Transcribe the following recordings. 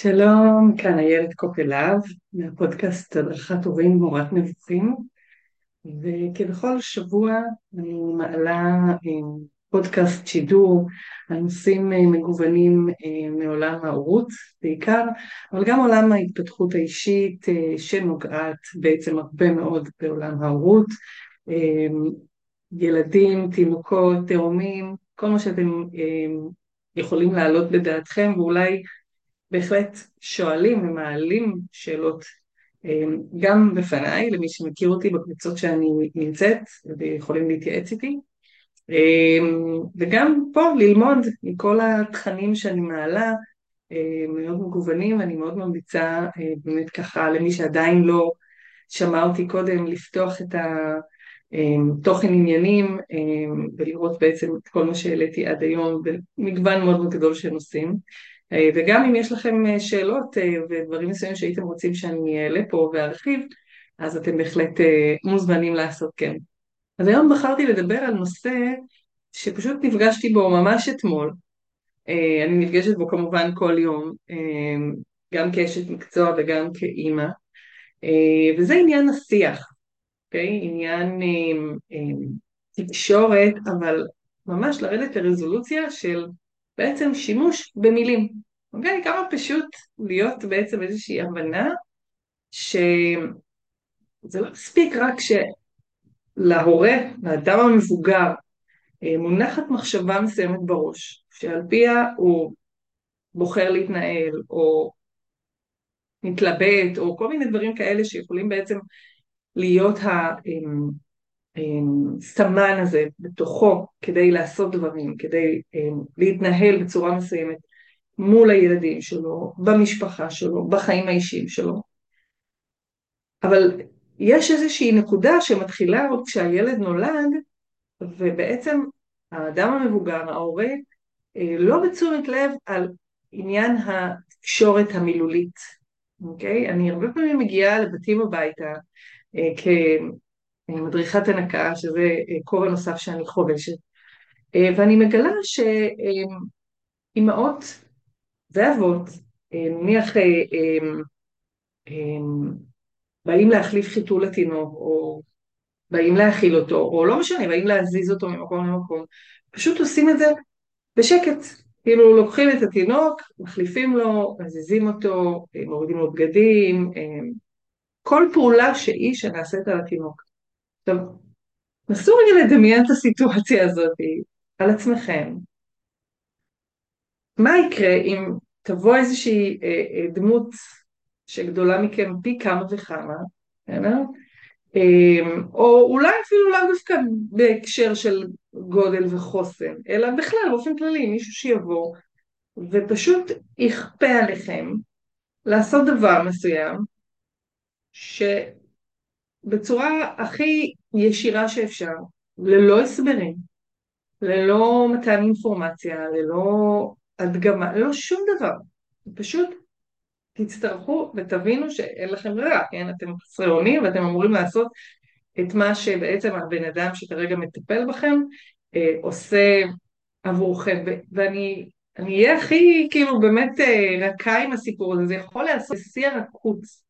שלום, כאן איילת קופלב, מהפודקאסט הדרכת הורים מורת נבוכים, וכבכל שבוע אני מעלה אה, פודקאסט שידור על נושאים אה, מגוונים אה, מעולם ההורות בעיקר, אבל גם עולם ההתפתחות האישית שנוגעת בעצם הרבה מאוד בעולם ההורות, ילדים, תינוקות, תאומים, כל מה שאתם יכולים להעלות בדעתכם ואולי בהחלט שואלים ומעלים שאלות אמ, גם בפניי, למי שמכיר אותי בקבוצות שאני נמצאת ויכולים להתייעץ איתי, אמ, וגם פה ללמוד מכל התכנים שאני מעלה, אמ, מאוד מגוונים, אני מאוד ממליצה באמת ככה למי שעדיין לא שמע אותי קודם, לפתוח את התוכן עניינים ולראות בעצם את כל מה שהעליתי עד היום במגוון מאוד מאוד גדול של נושאים. אה, וגם אם יש לכם אה, שאלות אה, ודברים מסוימים שהייתם רוצים שאני אעלה פה וארחיב, אז אתם בהחלט מוזמנים לעשות כן. אז היום בחרתי לדבר על נושא שפשוט נפגשתי בו ממש אתמול. אני נפגשת בו כמובן כל יום, גם כאשת מקצוע וגם כאימא, וזה עניין השיח, okay? אוקיי? עניין תקשורת, אבל ממש לרדת לרזולוציה של בעצם שימוש במילים. אוקיי? כמה פשוט להיות בעצם איזושהי הבנה שזה לא מספיק רק שלהורה, לאדם המבוגר, אה, מונחת מחשבה מסוימת בראש, שעל פיה הוא בוחר להתנהל, או מתלבט, או כל מיני דברים כאלה שיכולים בעצם להיות הסמן הזה בתוכו כדי לעשות דברים, כדי להתנהל בצורה מסוימת מול הילדים שלו, במשפחה שלו, בחיים האישיים שלו. אבל יש איזושהי נקודה שמתחילה עוד כשהילד נולד, ובעצם האדם המבוגר, ההורה, לא בתשומת לב על עניין התקשורת המילולית, אוקיי? אני הרבה פעמים מגיעה לבתים הביתה כ... מדריכת הנקה, שזה כובע נוסף שאני חובשת. ואני מגלה שאימהות ואבות, נניח באים להחליף חיתול לתינוק, או באים להאכיל אותו, או לא משנה, באים להזיז אותו ממקום למקום, פשוט עושים את זה בשקט. כאילו לוקחים את התינוק, מחליפים לו, מזיזים אותו, מורידים לו בגדים, כל פעולה שהיא שנעשית על התינוק. עכשיו, נסו רגע לדמיין את הסיטואציה הזאת על עצמכם. מה יקרה אם תבוא איזושהי אה, אה, דמות שגדולה מכם פי כמה וכמה, בסדר? אה, או אולי אפילו לאו דווקא בהקשר של גודל וחוסן, אלא בכלל באופן כללי מישהו שיבוא ופשוט יכפה עליכם לעשות דבר מסוים ש... בצורה הכי ישירה שאפשר, ללא הסברים, ללא מתן אינפורמציה, ללא הדגמה, ללא שום דבר. פשוט תצטרכו ותבינו שאין לכם ברירה, כן? אתם חסרי אונים ואתם אמורים לעשות את מה שבעצם הבן אדם שכרגע מטפל בכם אה, עושה עבורכם. ואני אהיה הכי כאילו באמת אה, רכה עם הסיפור הזה, זה יכול לעשות בשיא הרקוץ.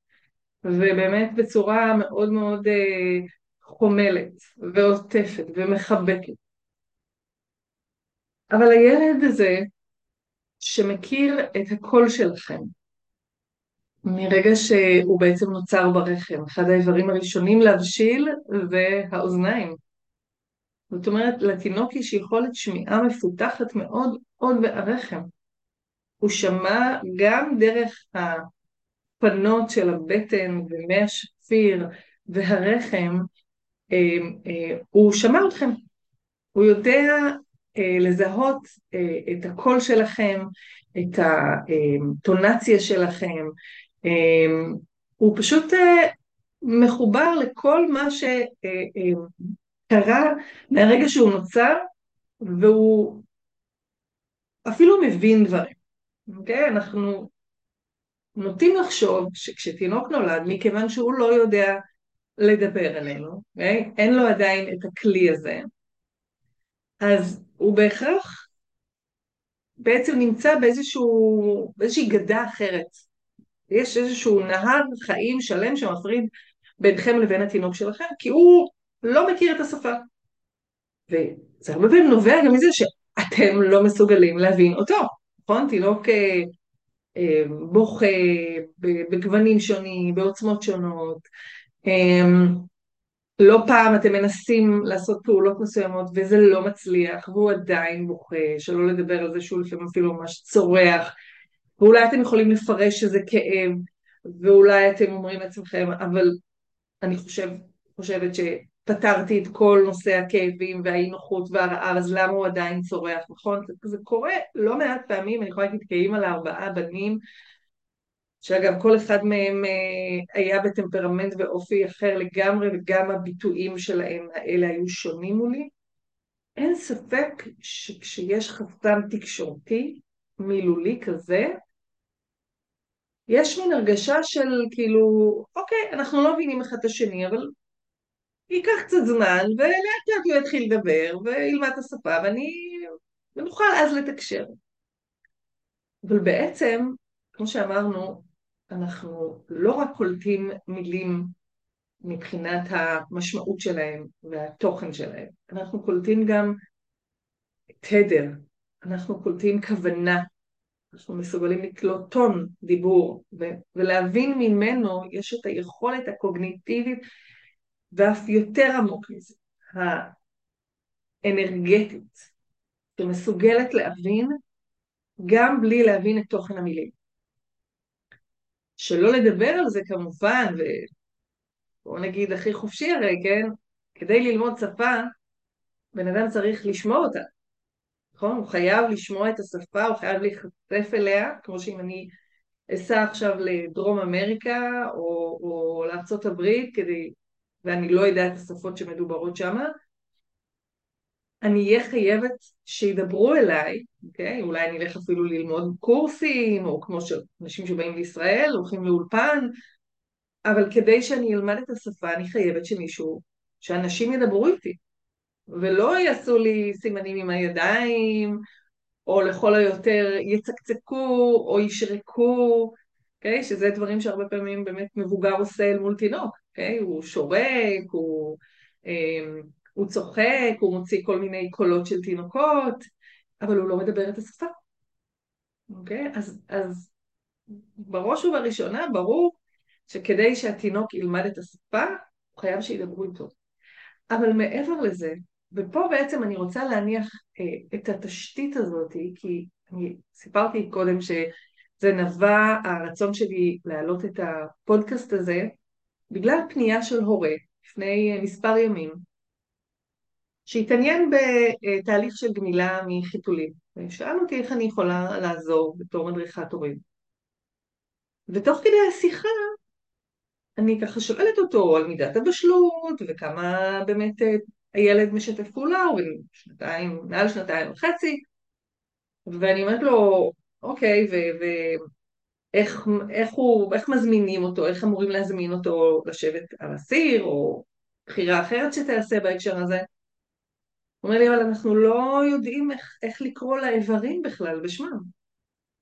ובאמת בצורה מאוד מאוד אה, חומלת ועוטפת ומחבקת. אבל הילד הזה שמכיר את הקול שלכם מרגע שהוא בעצם נוצר ברחם, אחד האיברים הראשונים להבשיל זה האוזניים. זאת אומרת, לתינוק יש יכולת שמיעה מפותחת מאוד עוד ברחם. הוא שמע גם דרך הפנות של הבטן ומי השפיר והרחם, הוא שמע אתכם, הוא יודע אה, לזהות את הקול שלכם, את הטונציה שלכם, הוא פשוט מחובר לכל מה שקרה מהרגע שהוא נוצר, והוא אפילו מבין דברים, אוקיי? אנחנו נוטים לחשוב שכשתינוק נולד, מכיוון שהוא לא יודע לדבר אלינו, okay? אוקיי? אין לו עדיין את הכלי הזה, אז הוא בהכרח בעצם נמצא באיזשהו, באיזושהי גדה אחרת. יש איזשהו נהר חיים שלם שמפריד ביניכם לבין התינוק שלכם, כי הוא לא מכיר את השפה. וזה הרבה פעמים נובע גם מזה שאתם לא מסוגלים להבין אותו, נכון? תינוק אה, אה, בוכה בגוונים שונים, בעוצמות שונות. אה, לא פעם אתם מנסים לעשות פעולות מסוימות וזה לא מצליח והוא עדיין בוכה, שלא לדבר על זה שהוא לפעמים אפילו ממש צורח ואולי אתם יכולים לפרש שזה כאב ואולי אתם אומרים לעצמכם אבל אני חושב, חושבת שפתרתי את כל נושא הכאבים והאי נוחות והרעב אז למה הוא עדיין צורח, נכון? זה קורה לא מעט פעמים, אני יכולה להגיד כאימא לארבעה בנים שאגב כל אחד מהם אה, היה בטמפרמנט ואופי אחר לגמרי וגם הביטויים שלהם האלה היו שונים מולי. אין ספק שכשיש חסם תקשורתי מילולי כזה, יש מין הרגשה של כאילו, אוקיי, אנחנו לא מבינים אחד את השני, אבל ייקח קצת זמן ולאט לאט הוא יתחיל לדבר וילמד את השפה ואני, ונוכל אז לתקשר. אבל בעצם, כמו שאמרנו, אנחנו לא רק קולטים מילים מבחינת המשמעות שלהם והתוכן שלהם, אנחנו קולטים גם תדר, אנחנו קולטים כוונה, אנחנו מסוגלים לקלוט טון דיבור ולהבין ממנו יש את היכולת הקוגניטיבית ואף יותר עמוק מזה, האנרגטית, שמסוגלת להבין גם בלי להבין את תוכן המילים. שלא לדבר על זה כמובן, ובואו נגיד הכי חופשי הרי, כן? כדי ללמוד שפה, בן אדם צריך לשמוע אותה, נכון? הוא חייב לשמוע את השפה, הוא חייב להיחשף אליה, כמו שאם אני אסע עכשיו לדרום אמריקה או, או לארצות הברית, כדי, ואני לא יודע את השפות שמדוברות שמה, אני אהיה חייבת שידברו אליי, אוקיי? אולי אני אלך אפילו ללמוד קורסים, או כמו שאנשים שבאים לישראל הולכים לאולפן, אבל כדי שאני אלמד את השפה אני חייבת שמישהו, שאנשים ידברו איתי, ולא יעשו לי סימנים עם הידיים, או לכל היותר יצקצקו או ישרקו, אוקיי? שזה דברים שהרבה פעמים באמת מבוגר עושה אל מול תינוק, אוקיי? הוא שורק, הוא... הוא צוחק, הוא מוציא כל מיני קולות של תינוקות, אבל הוא לא מדבר את השפה. אוקיי? אז, אז בראש ובראשונה ברור שכדי שהתינוק ילמד את השפה, הוא חייב שידברו איתו. אבל מעבר לזה, ופה בעצם אני רוצה להניח אה, את התשתית הזאת, כי אני סיפרתי קודם שזה נבע הרצון שלי להעלות את הפודקאסט הזה בגלל פנייה של הורה לפני מספר ימים, שהתעניין בתהליך של גמילה מחיתולים. ושאל אותי איך אני יכולה לעזור בתור מדריכת הורים. ותוך כדי השיחה אני ככה שואלת אותו על מידת הבשלות וכמה באמת אה, הילד משתף פעולה, הוא בן שנתיים, מעל שנתיים וחצי, ואני אומרת לו, אוקיי, ואיך איך איך מזמינים אותו, איך אמורים להזמין אותו לשבת על הסיר, או בחירה אחרת שתעשה בהקשר הזה. אומר לי, אבל אנחנו לא יודעים איך, איך לקרוא לאיברים בכלל בשמם.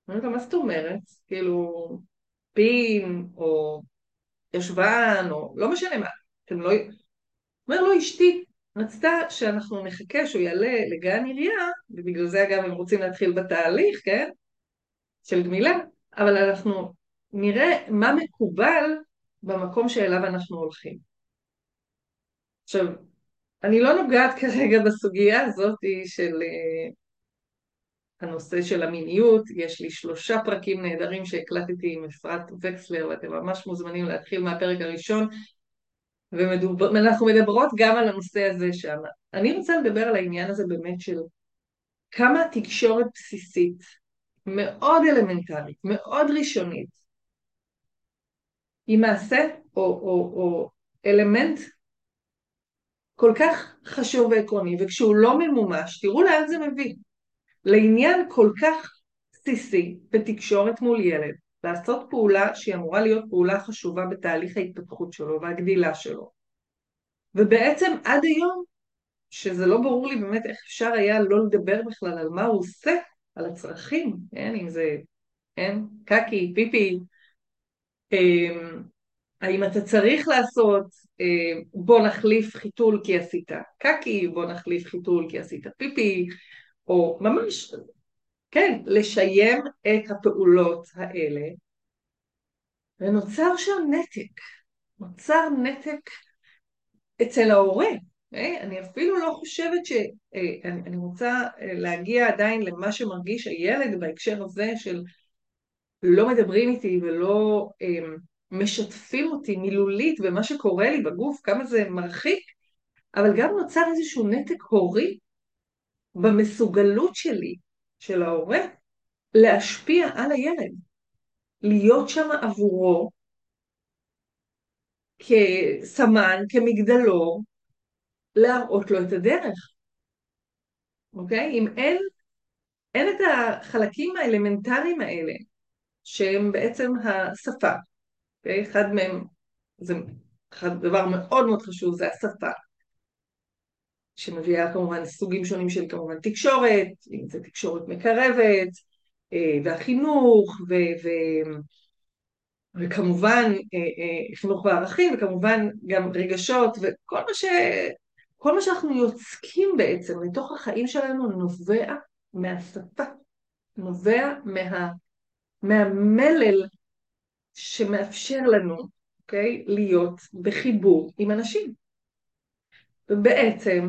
אומרת לו, מה זאת אומרת? כאילו, פין, או ישבן, או לא משנה מה. אתם לא... אומר לו, אשתי רצתה שאנחנו נחכה שהוא יעלה לגן עירייה, ובגלל זה אגב הם רוצים להתחיל בתהליך, כן? של גמילה, אבל אנחנו נראה מה מקובל במקום שאליו אנחנו הולכים. עכשיו, אני לא נוגעת כרגע בסוגיה הזאת של אה, הנושא של המיניות, יש לי שלושה פרקים נהדרים שהקלטתי עם אפרת וקסלר ואתם ממש מוזמנים להתחיל מהפרק הראשון ואנחנו מדברות גם על הנושא הזה שם. אני רוצה לדבר על העניין הזה באמת של כמה תקשורת בסיסית, מאוד אלמנטרית, מאוד ראשונית, היא מעשה או, או, או אלמנט כל כך חשוב ועקרוני, וכשהוא לא ממומש, תראו לאן זה מביא. לעניין כל כך בסיסי בתקשורת מול ילד, לעשות פעולה שהיא אמורה להיות פעולה חשובה בתהליך ההתפתחות שלו והגדילה שלו. ובעצם עד היום, שזה לא ברור לי באמת איך אפשר היה לא לדבר בכלל על מה הוא עושה, על הצרכים, כן? אם זה, כן? קקי, פיפי, אמ, האם אתה צריך לעשות, אמ, בוא נחליף חיתול כי עשית קקי, בוא נחליף חיתול כי עשית פיפי, או ממש, כן, לשיים את הפעולות האלה, ונוצר שם נתק, נוצר נתק אצל ההורה. Okay? אני אפילו לא חושבת ש... אה, אני, אני רוצה אה, להגיע עדיין למה שמרגיש הילד בהקשר הזה של לא מדברים איתי ולא um, משתפים אותי מילולית במה שקורה לי בגוף, כמה זה מרחיק, אבל גם נוצר איזשהו נתק הורי במסוגלות שלי, של ההורה, להשפיע על הילד, להיות שם עבורו כסמן, כמגדלור, להראות לו את הדרך, אוקיי? אם אין, אין את החלקים האלמנטריים האלה, שהם בעצם השפה? אחד מהם, זה אחד, דבר מאוד מאוד חשוב, זה השפה, שמביאה כמובן סוגים שונים של כמובן תקשורת, אם זה תקשורת מקרבת, אה, והחינוך, ו... ו וכמובן אה, אה, חינוך וערכים, וכמובן גם רגשות, וכל מה, ש... מה שאנחנו יוצקים בעצם לתוך החיים שלנו נובע מהשפה, נובע מה... מהמלל שמאפשר לנו, אוקיי, להיות בחיבור עם אנשים. ובעצם,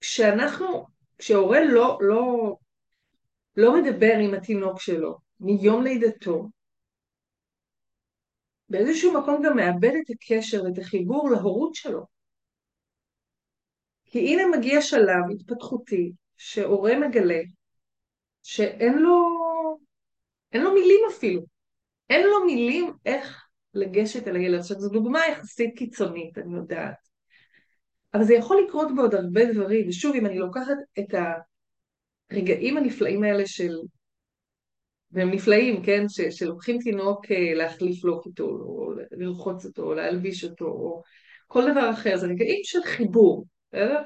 כשאנחנו, כשהורה לא, לא, לא מדבר עם התינוק שלו מיום לידתו, באיזשהו מקום גם מאבד את הקשר ואת החיבור להורות שלו. כי הנה מגיע שלב התפתחותי שהורה מגלה שאין לו, אין לו מילים אפילו. אין לו מילים איך לגשת אל הילד. עכשיו זו דוגמה יחסית קיצונית, אני יודעת. אבל זה יכול לקרות בעוד הרבה דברים, ושוב, אם אני לוקחת את הרגעים הנפלאים האלה של והם נפלאים, כן, ש, שלוקחים תינוק אה, להחליף לו חיתול, או לרחוץ אותו, או להלביש אותו, או כל דבר אחר, זה רגעים של חיבור, בסדר?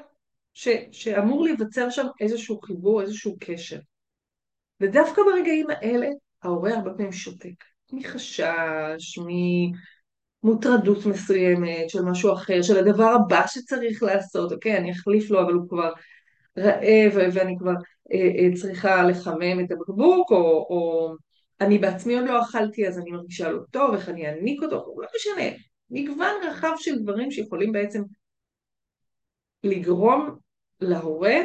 ש, שאמור להיווצר שם איזשהו חיבור, איזשהו קשר. ודווקא ברגעים האלה, ההורה הרבה פעמים שותק, מחשש, ממוטרדות מסוימת, של משהו אחר, של הדבר הבא שצריך לעשות, אוקיי, אני אחליף לו, אבל הוא כבר רעב ואני כבר אה, אה, צריכה לחמם את הבקבוק, או, או אני בעצמי עוד לא אכלתי אז אני מרגישה לא טוב, איך אני אעניק אותו, לא משנה. מגוון רחב של דברים שיכולים בעצם לגרום להורה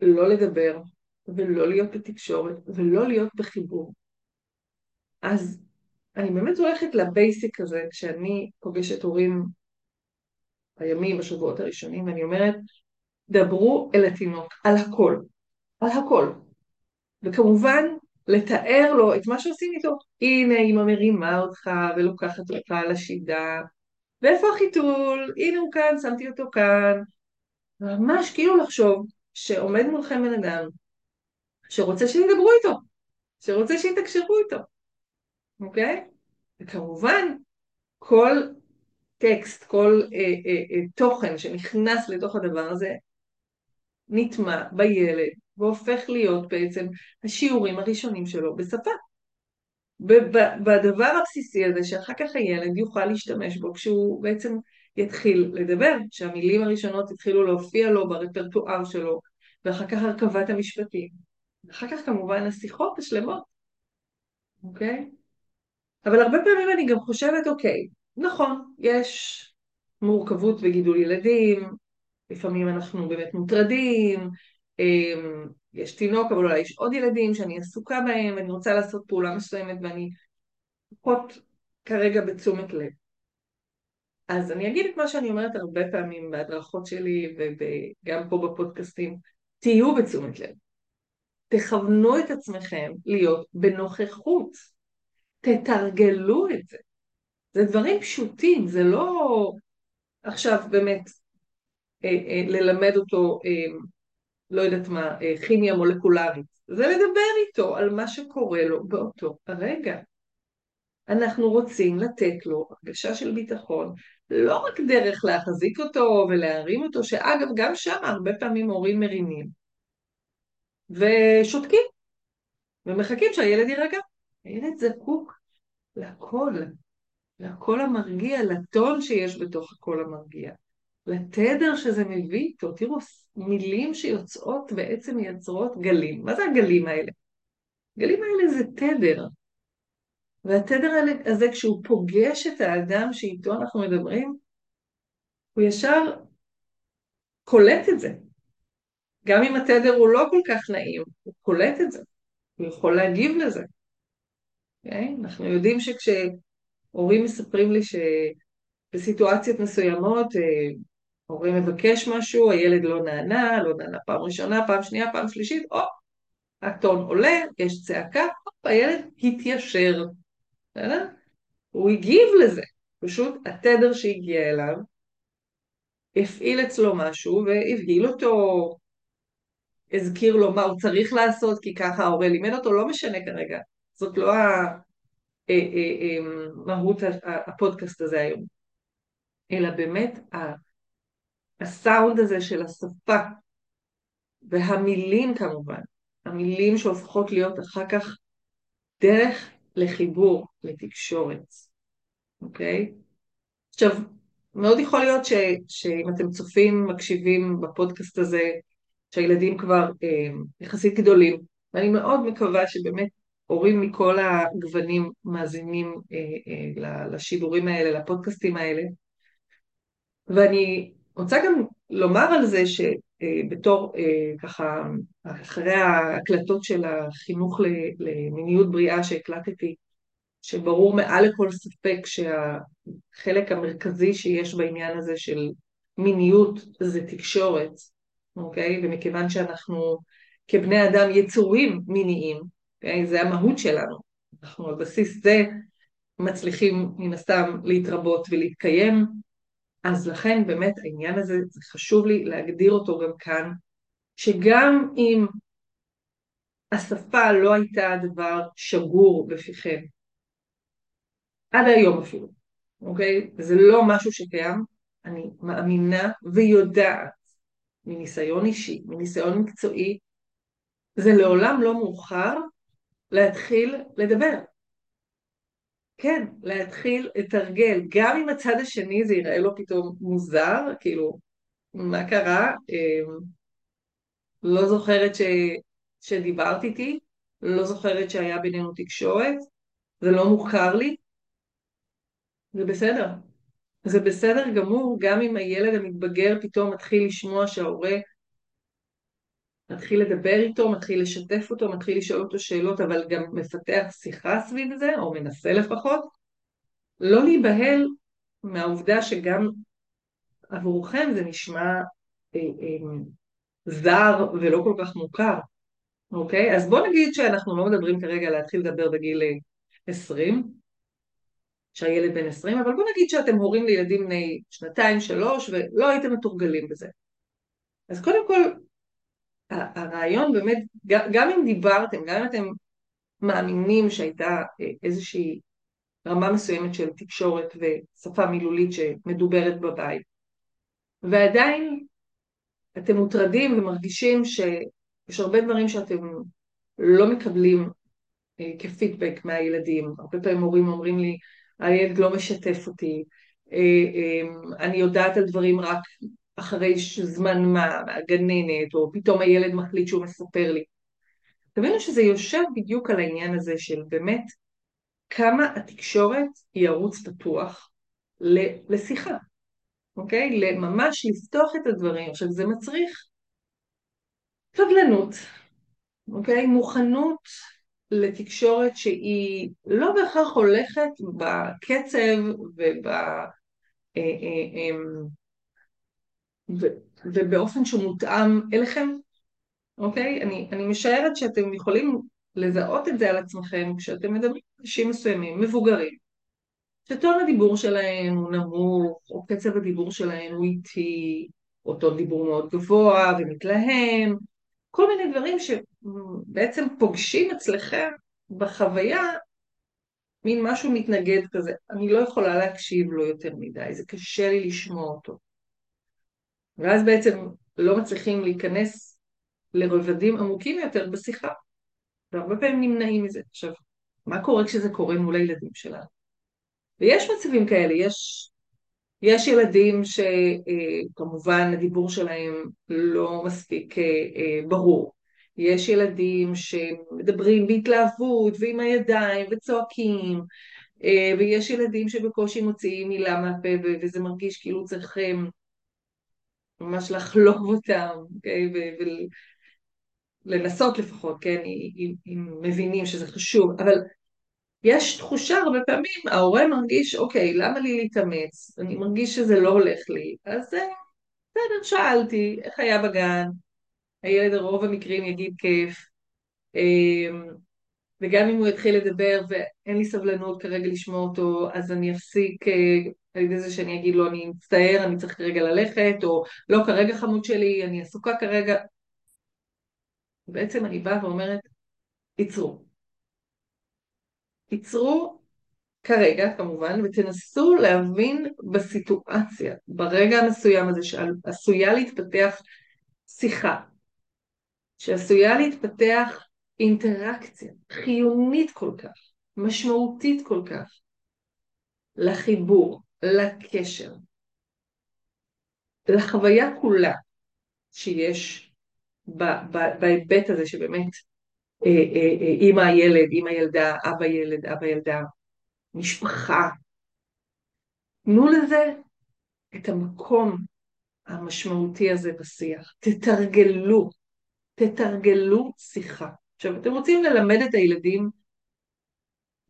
לא לדבר ולא להיות בתקשורת ולא להיות בחיבור. אז אני באמת הולכת לבייסיק הזה כשאני פוגשת הורים בימים, בשבועות הראשונים, ואני אומרת, דברו אל התינוק, על הכל, על הכל. וכמובן, לתאר לו את מה שעושים איתו. הנה אמא מרימה אותך ולוקחת אותך לשידה, ואיפה החיתול? הנה הוא כאן, שמתי אותו כאן. ממש כאילו לחשוב שעומד מולכם בן אדם שרוצה שידברו איתו, שרוצה שיתקשרו איתו, אוקיי? וכמובן, כל טקסט, כל אה, אה, אה, תוכן שנכנס לתוך הדבר הזה, נטמע בילד והופך להיות בעצם השיעורים הראשונים שלו בשפה. בדבר הבסיסי הזה שאחר כך הילד יוכל להשתמש בו כשהוא בעצם יתחיל לדבר, שהמילים הראשונות יתחילו להופיע לו ברפרטואר שלו, ואחר כך הרכבת המשפטים, ואחר כך כמובן השיחות השלמות, אוקיי? אבל הרבה פעמים אני גם חושבת, אוקיי, נכון, יש מורכבות בגידול ילדים, לפעמים אנחנו באמת מוטרדים, אמ, יש תינוק אבל אולי יש עוד ילדים שאני עסוקה בהם ואני רוצה לעשות פעולה מסוימת ואני פחות כרגע בתשומת לב. אז אני אגיד את מה שאני אומרת הרבה פעמים בהדרכות שלי וגם פה בפודקאסטים, תהיו בתשומת לב. תכוונו את עצמכם להיות בנוכחות. תתרגלו את זה. זה דברים פשוטים, זה לא עכשיו באמת אה, אה, ללמד אותו, אה, לא יודעת מה, כימיה מולקולרית, זה לדבר איתו על מה שקורה לו באותו הרגע. אנחנו רוצים לתת לו הרגשה של ביטחון, לא רק דרך להחזיק אותו ולהרים אותו, שאגב, גם שם הרבה פעמים הורים מרימים. ושותקים, ומחכים שהילד יירגע. הילד זקוק לקול, לקול המרגיע, לטון שיש בתוך הקול המרגיע, לתדר שזה מביא איתו. תראו, מילים שיוצאות בעצם מייצרות גלים. מה זה הגלים האלה? הגלים האלה זה תדר. והתדר הזה, כשהוא פוגש את האדם שאיתו אנחנו מדברים, הוא ישר קולט את זה. גם אם התדר הוא לא כל כך נעים, הוא קולט את זה, הוא יכול להגיב לזה. Okay? אוקיי? אנחנו יודעים שכשהורים מספרים לי שבסיטואציות מסוימות אה, הורה מבקש משהו, הילד לא נענה, לא נענה פעם ראשונה, פעם שנייה, פעם שלישית, או, הטון עולה, יש צעקה, או, הילד התיישר. בסדר? הוא הגיב לזה, פשוט התדר שהגיע אליו הפעיל אצלו משהו והבהיל אותו, הזכיר לו מה הוא צריך לעשות כי ככה ההורה לימד אותו, לא משנה כרגע, זאת לא המהות אה, אה, הפודקאסט הזה היום, אלא באמת הסאונד הזה של השפה והמילים כמובן, המילים שהופכות להיות אחר כך דרך לחיבור, לתקשורת, אוקיי? עכשיו, מאוד יכול להיות ש, שאם אתם צופים, מקשיבים בפודקאסט הזה, שהילדים כבר אה, יחסית גדולים, ואני מאוד מקווה שבאמת הורים מכל הגוונים מאזינים אה, אה, לשידורים האלה, לפודקאסטים האלה, ואני רוצה גם לומר על זה שבתור אה, ככה, אחרי ההקלטות של החינוך למיניות בריאה שהקלטתי, שברור מעל לכל ספק שהחלק המרכזי שיש בעניין הזה של מיניות זה תקשורת, אוקיי? ומכיוון שאנחנו כבני אדם יצורים מיניים? זה המהות שלנו, אנחנו על בסיס זה מצליחים מן הסתם להתרבות ולהתקיים, אז לכן באמת העניין הזה, זה חשוב לי להגדיר אותו גם כאן, שגם אם השפה לא הייתה דבר שגור בפיכם, עד היום אפילו, אוקיי? זה לא משהו שקיים, אני מאמינה ויודעת מניסיון אישי, מניסיון מקצועי, זה לעולם לא מאוחר להתחיל לדבר. כן, להתחיל לתרגל, גם אם הצד השני זה ייראה לו פתאום מוזר, כאילו, מה קרה? אמ, לא זוכרת ש... שדיברת איתי, לא זוכרת שהיה בינינו תקשורת, זה לא מוכר לי, זה בסדר. זה בסדר גמור, גם אם הילד המתבגר פתאום מתחיל לשמוע שההורה מתחיל לדבר איתו, מתחיל לשתף אותו, מתחיל לשאול אותו שאלות, אבל גם מפתח שיחה סביב זה, או מנסה לפחות, לא להיבהל מהעובדה שגם עבורכם זה נשמע אה, אה, זר ולא כל כך מוכר, אוקיי? אז בואו נגיד שאנחנו לא מדברים כרגע להתחיל לדבר בגיל 20, אה, שהילד בן 20, אבל בואו נגיד שאתם הורים לילדים בני שנתיים, שלוש, ולא הייתם מתורגלים בזה. אז קודם כל, הרעיון באמת, גם אם דיברתם, גם אם אתם מאמינים שהייתה אה, איזושהי רמה מסוימת של תקשורת ושפה מילולית שמדוברת בבית, ועדיין אתם מוטרדים ומרגישים שיש הרבה דברים שאתם לא מקבלים אה, כפידבק מהילדים. הרבה פעמים הורים אומרים לי, הילד לא משתף אותי, אה, אני יודעת על דברים רק אחרי זמן מה, מהגננת, או פתאום הילד מחליט שהוא מספר לי. תבינו שזה יושב בדיוק על העניין הזה של באמת כמה התקשורת היא ערוץ פתוח לשיחה, אוקיי? ממש לפתוח את הדברים. עכשיו זה מצריך סבלנות, אוקיי? מוכנות לתקשורת שהיא לא בהכרח הולכת בקצב וב... אמ, ובאופן שמותאם אליכם, אוקיי? אני, אני משערת שאתם יכולים לזהות את זה על עצמכם כשאתם מדברים עם אנשים מסוימים, מבוגרים, שטון הדיבור שלהם הוא נמוך, או קצב הדיבור שלהם הוא איטי, או טון דיבור מאוד גבוה ומתלהם, כל מיני דברים שבעצם פוגשים אצלכם בחוויה מין משהו מתנגד כזה. אני לא יכולה להקשיב לו יותר מדי, זה קשה לי לשמוע אותו. ואז בעצם לא מצליחים להיכנס לרבדים עמוקים יותר בשיחה, והרבה פעמים נמנעים מזה. עכשיו, מה קורה כשזה קורה מול הילדים שלנו? ויש מצבים כאלה, יש, יש ילדים שכמובן הדיבור שלהם לא מספיק ברור, יש ילדים שמדברים בהתלהבות ועם הידיים וצועקים, ויש ילדים שבקושי מוציאים מילה מהפה וזה מרגיש כאילו צריכים ממש לחלוב אותם, okay? אוקיי? ולנסות לפחות, כן, אם, אם מבינים שזה חשוב, אבל יש תחושה הרבה פעמים, ההורה מרגיש, אוקיי, למה לי להתאמץ? אני מרגיש שזה לא הולך לי, אז אה, בסדר, שאלתי, איך היה בגן? הילד רוב המקרים יגיד כיף, אמ, וגם אם הוא יתחיל לדבר ואין לי סבלנות כרגע לשמוע אותו, אז אני אפסיק אה, על ידי זה שאני אגיד לו, אני מצטער, אני צריך כרגע ללכת, או לא כרגע חמוד שלי, אני עסוקה כרגע. בעצם אני באה ואומרת, עצרו. עצרו כרגע כמובן, ותנסו להבין בסיטואציה, ברגע המסוים הזה שעשויה להתפתח שיחה, שעשויה להתפתח אינטראקציה חיונית כל כך, משמעותית כל כך, לחיבור, לקשר, לחוויה כולה שיש בהיבט הזה שבאמת אה, אה, אה, אימא הילד, אימא ילדה, אבא ילד, אבא ילדה, משפחה. תנו לזה את המקום המשמעותי הזה בשיח. תתרגלו, תתרגלו שיחה. עכשיו, אתם רוצים ללמד את הילדים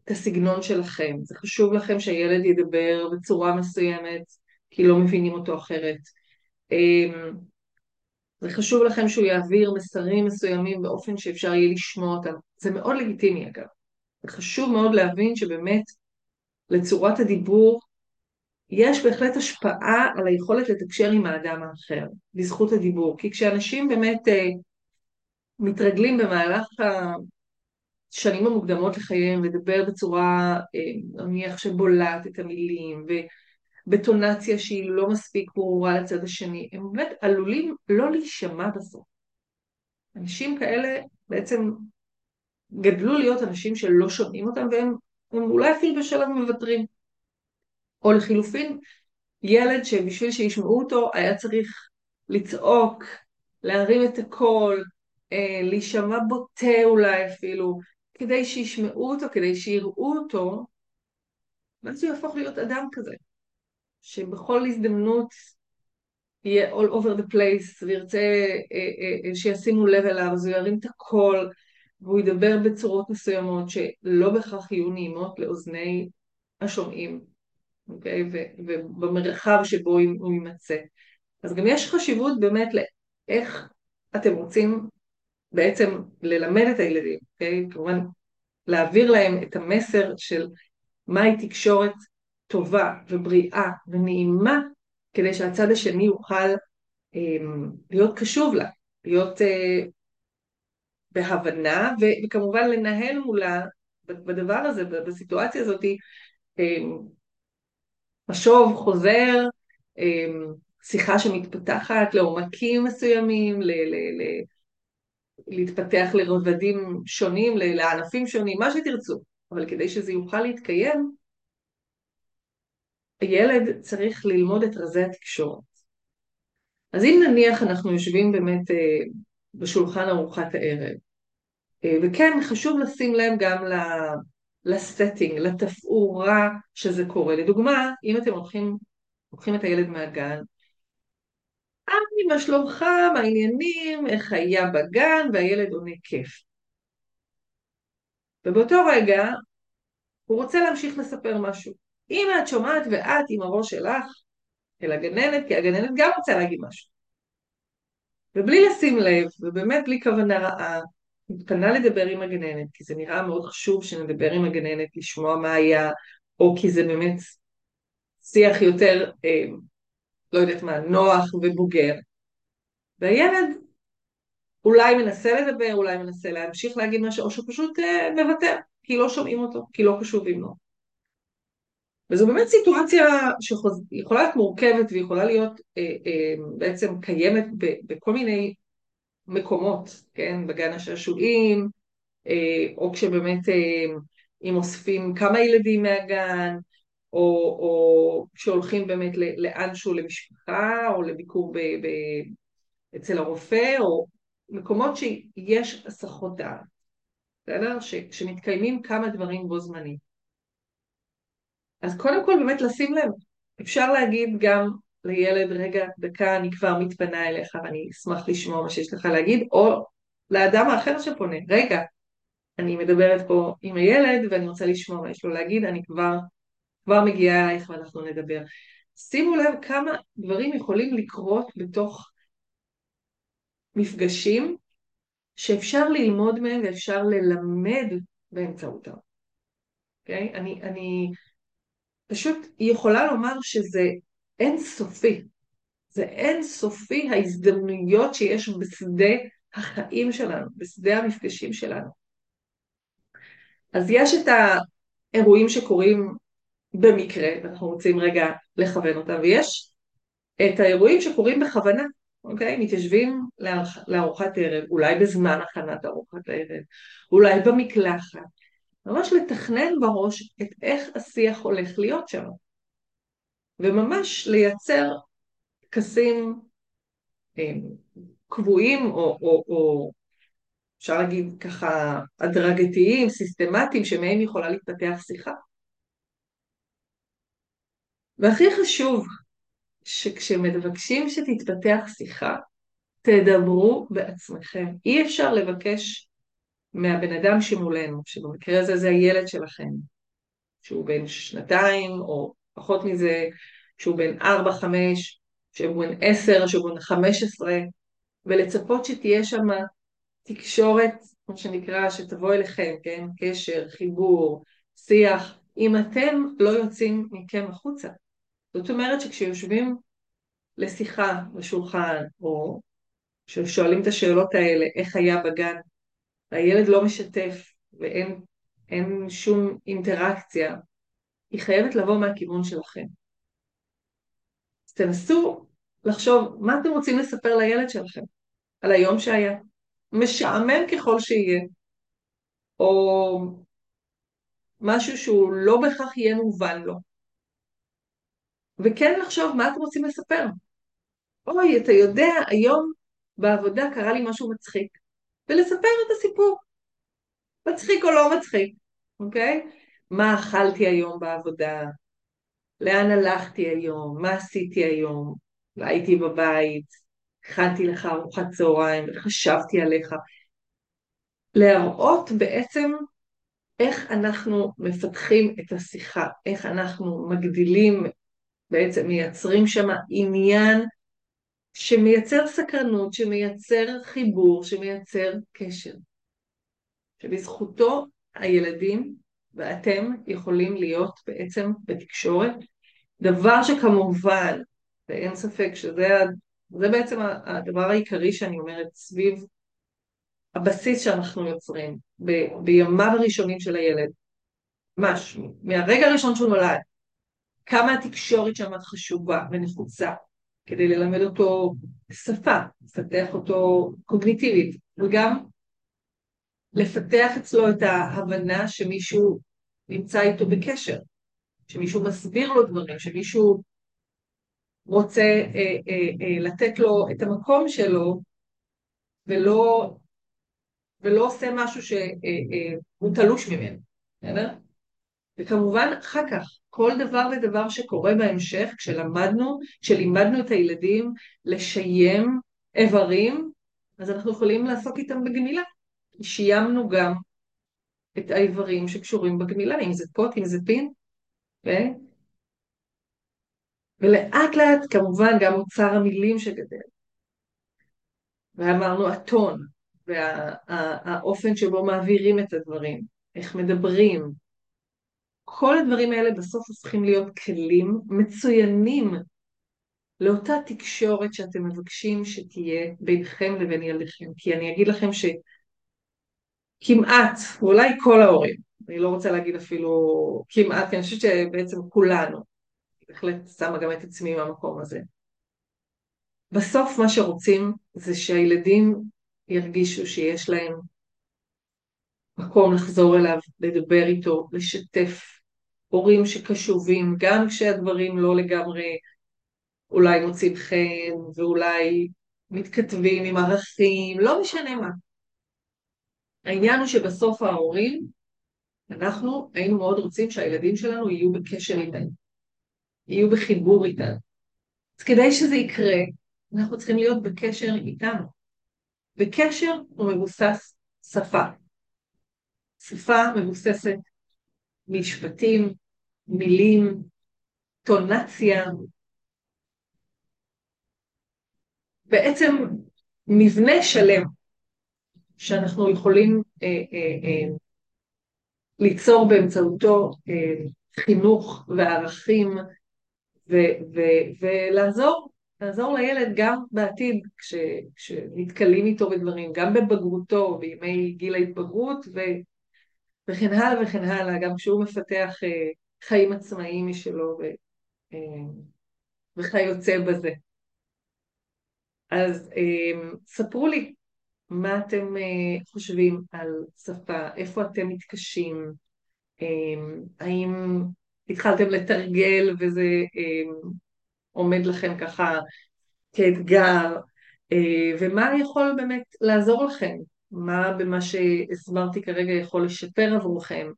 את הסגנון שלכם. זה חשוב לכם שהילד ידבר בצורה מסוימת, כי לא מבינים אותו אחרת. אמ, זה חשוב לכם שהוא יעביר מסרים מסוימים באופן שאפשר יהיה לשמוע אותם. זה מאוד לגיטימי אגב. זה חשוב מאוד להבין שבאמת לצורת הדיבור יש בהחלט השפעה על היכולת לתקשר עם האדם האחר, בזכות הדיבור. כי כשאנשים באמת אה, מתרגלים במהלך השנים המוקדמות לחייהם לדבר בצורה, אה, נניח שבולעת את המילים, בטונציה שהיא לא מספיק ברורה לצד השני, הם באמת עלולים לא להישמע בסוף. אנשים כאלה בעצם גדלו להיות אנשים שלא שומעים אותם והם אולי אפילו בשלב מוותרים. או לחילופין, ילד שבשביל שישמעו אותו היה צריך לצעוק, להרים את הקול, אה, להישמע בוטה אולי אפילו, כדי שישמעו אותו, כדי שיראו אותו, ואז הוא יהפוך להיות אדם כזה. שבכל הזדמנות יהיה all over the place וירצה אה, אה, אה, שישימו לב אליו, אז הוא ירים את הקול והוא ידבר בצורות מסוימות שלא בהכרח יהיו נעימות לאוזני השומעים, אוקיי? ובמרחב שבו הוא יימצא. אז גם יש חשיבות באמת לאיך אתם רוצים בעצם ללמד את הילדים, אוקיי? כמובן להעביר להם את המסר של מהי תקשורת טובה ובריאה ונעימה כדי שהצד השני יוכל אה, להיות קשוב לה, להיות אה, בהבנה וכמובן לנהל מולה בדבר הזה, בסיטואציה הזאת, אה, משוב חוזר, אה, שיחה שמתפתחת לעומקים מסוימים, ל- ל- ל- להתפתח לרבדים שונים, לענפים שונים, מה שתרצו, אבל כדי שזה יוכל להתקיים, הילד צריך ללמוד את רזי התקשורת. אז אם נניח אנחנו יושבים באמת אה, בשולחן ארוחת הערב, אה, וכן חשוב לשים לב גם לסטינג, לתפאורה שזה קורה. לדוגמה, אם אתם הולכים, לוקחים את הילד מהגן, היי, מה שלומך, מה העניינים, איך היה בגן, והילד עונה כיף. ובאותו רגע הוא רוצה להמשיך לספר משהו. אם את שומעת ואת עם הראש שלך אל הגננת, כי הגננת גם רוצה להגיד משהו. ובלי לשים לב, ובאמת בלי כוונה רעה, מתפנה לדבר עם הגננת, כי זה נראה מאוד חשוב שנדבר עם הגננת, לשמוע מה היה, או כי זה באמת שיח יותר, אה, לא יודעת מה, נוח ובוגר. והילד אולי מנסה לדבר, אולי מנסה להמשיך להגיד משהו, או שפשוט אה, מוותר, כי לא שומעים אותו, כי לא קשובים לו. וזו באמת סיטואציה שיכולה להיות מורכבת ויכולה להיות אה, אה, בעצם קיימת ב, בכל מיני מקומות, כן, בגן השעשועים, אה, או כשבאמת אה, אם אוספים כמה ילדים מהגן, או, או שהולכים באמת לאנשהו למשפחה, או לביקור ב, ב, אצל הרופא, או מקומות שיש הסחות דעת, בסדר? שמתקיימים כמה דברים בו זמנית. אז קודם כל באמת לשים לב, אפשר להגיד גם לילד, רגע, דקה, אני כבר מתפנה אליך ואני אשמח לשמוע מה שיש לך להגיד, או לאדם האחר שפונה, רגע, אני מדברת פה עם הילד ואני רוצה לשמוע מה יש לו להגיד, אני כבר, כבר מגיעה אלייך ואנחנו נדבר. שימו לב כמה דברים יכולים לקרות בתוך מפגשים שאפשר ללמוד מהם ואפשר ללמד באמצעותם. Okay? אוקיי? אני, אני פשוט יכולה לומר שזה אין סופי. זה אין סופי ההזדמנויות שיש בשדה החיים שלנו, בשדה המפגשים שלנו. אז יש את האירועים שקורים במקרה, ואנחנו רוצים רגע לכוון אותם, ויש את האירועים שקורים בכוונה, אוקיי? מתיישבים לארוחת ערב, אולי בזמן הכנת ארוחת הערב, אולי במקלחת, ממש לתכנן בראש את איך השיח הולך להיות שם, וממש לייצר טקסים אה, קבועים או, או, או אפשר להגיד ככה הדרגתיים, סיסטמטיים, שמהם יכולה להתפתח שיחה. והכי חשוב, שכשמבקשים שתתפתח שיחה, תדברו בעצמכם. אי אפשר לבקש מהבן אדם שמולנו, שבמקרה הזה זה הילד שלכם, שהוא בן שנתיים או פחות מזה, שהוא בן ארבע, חמש, שהוא בן עשר, שהוא בן חמש עשרה, ולצפות שתהיה שם תקשורת, כמו שנקרא, שתבוא אליכם, כן? קשר, חיבור, שיח, אם אתם לא יוצאים מכם החוצה. זאת אומרת שכשיושבים לשיחה בשולחן, או ששואלים את השאלות האלה, איך היה בגן, והילד לא משתף ואין שום אינטראקציה, היא חייבת לבוא מהכיוון שלכם. אז תנסו לחשוב מה אתם רוצים לספר לילד שלכם על היום שהיה. משעמם ככל שיהיה, או משהו שהוא לא בהכרח יהיה מובן לו. וכן לחשוב מה אתם רוצים לספר. אוי, אתה יודע, היום בעבודה קרה לי משהו מצחיק, ולספר את הסיפור. מצחיק או לא מצחיק, אוקיי? מה אכלתי היום בעבודה? לאן הלכתי היום? מה עשיתי היום? הייתי בבית, הכנתי לך ארוחת צהריים, וחשבתי עליך. להראות בעצם איך אנחנו מפתחים את השיחה, איך אנחנו מגדילים, בעצם מייצרים שם עניין שמייצר סקרנות, שמייצר חיבור, שמייצר קשר. שבזכותו הילדים ואתם יכולים להיות בעצם בתקשורת, דבר שכמובן, ואין ספק שזה זה בעצם הדבר העיקרי שאני אומרת סביב הבסיס שאנחנו יוצרים ב- בימיו הראשונים של הילד, ממש, מהרגע הראשון שהוא נולד, כמה התקשורת שם חשובה ונחוצה כדי ללמד אותו שפה, לפתח אותו קוגניטיבית, וגם לפתח אצלו את ההבנה שמישהו נמצא איתו בקשר, שמישהו מסביר לו דברים, שמישהו רוצה אה, אה, אה, לתת לו את המקום שלו ולא, ולא עושה משהו שהוא אה, אה, תלוש ממנו, בסדר? וכמובן אחר כך, כל דבר ודבר שקורה בהמשך, כשלמדנו, כשלימדנו את הילדים לשיים איברים, אז אנחנו יכולים לעסוק איתם בגמילה. שיימנו גם את האיברים שקשורים בגמילה, אם זה פוט, אם זה פין, ו... ולאט לאט כמובן גם אוצר המילים שגדל. ואמרנו הטון, והאופן וה, שבו מעבירים את הדברים, איך מדברים. כל הדברים האלה בסוף הופכים להיות כלים מצוינים לאותה תקשורת שאתם מבקשים שתהיה בינכם לבין ילדיכם. כי אני אגיד לכם שכמעט, ואולי כל ההורים, אני לא רוצה להגיד אפילו כמעט, כי אני חושבת שבעצם כולנו, בהחלט שמה גם את עצמי במקום הזה. בסוף מה שרוצים זה שהילדים ירגישו שיש להם מקום לחזור אליו, לדבר איתו, לשתף הורים שקשובים, גם כשהדברים לא לגמרי אולי מוצאים חן ואולי מתכתבים עם ערכים, לא משנה מה. העניין הוא שבסוף ההורים, אנחנו היינו מאוד רוצים שהילדים שלנו יהיו בקשר איתנו, יהיו בחיבור איתנו. אז כדי שזה יקרה, אנחנו צריכים להיות בקשר איתנו. וקשר הוא מבוסס שפה. שפה מבוססת משפטים, מילים, טונציה, בעצם מבנה שלם שאנחנו יכולים אה, אה, אה, ליצור באמצעותו אה, חינוך וערכים ו- ו- ולעזור לעזור לילד גם בעתיד כש, כשנתקלים איתו בדברים, גם בבגרותו, בימי גיל ההתבגרות ו, וכן הלאה וכן הלאה, גם כשהוא מפתח אה, חיים עצמאיים משלו ו, אה, וכיוצא בזה. אז אה, ספרו לי מה אתם אה, חושבים על שפה, איפה אתם מתקשים, האם התחלתם לתרגל וזה עומד לכם ככה כאתגר, ומה יכול באמת לעזור לכם, מה במה שהסברתי כרגע יכול לשפר עבורכם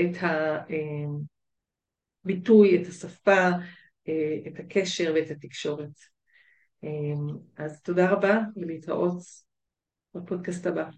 את הביטוי, את השפה, אה, את הקשר ואת התקשורת. אה, אז תודה רבה ולהתראות בפודקאסט הבא.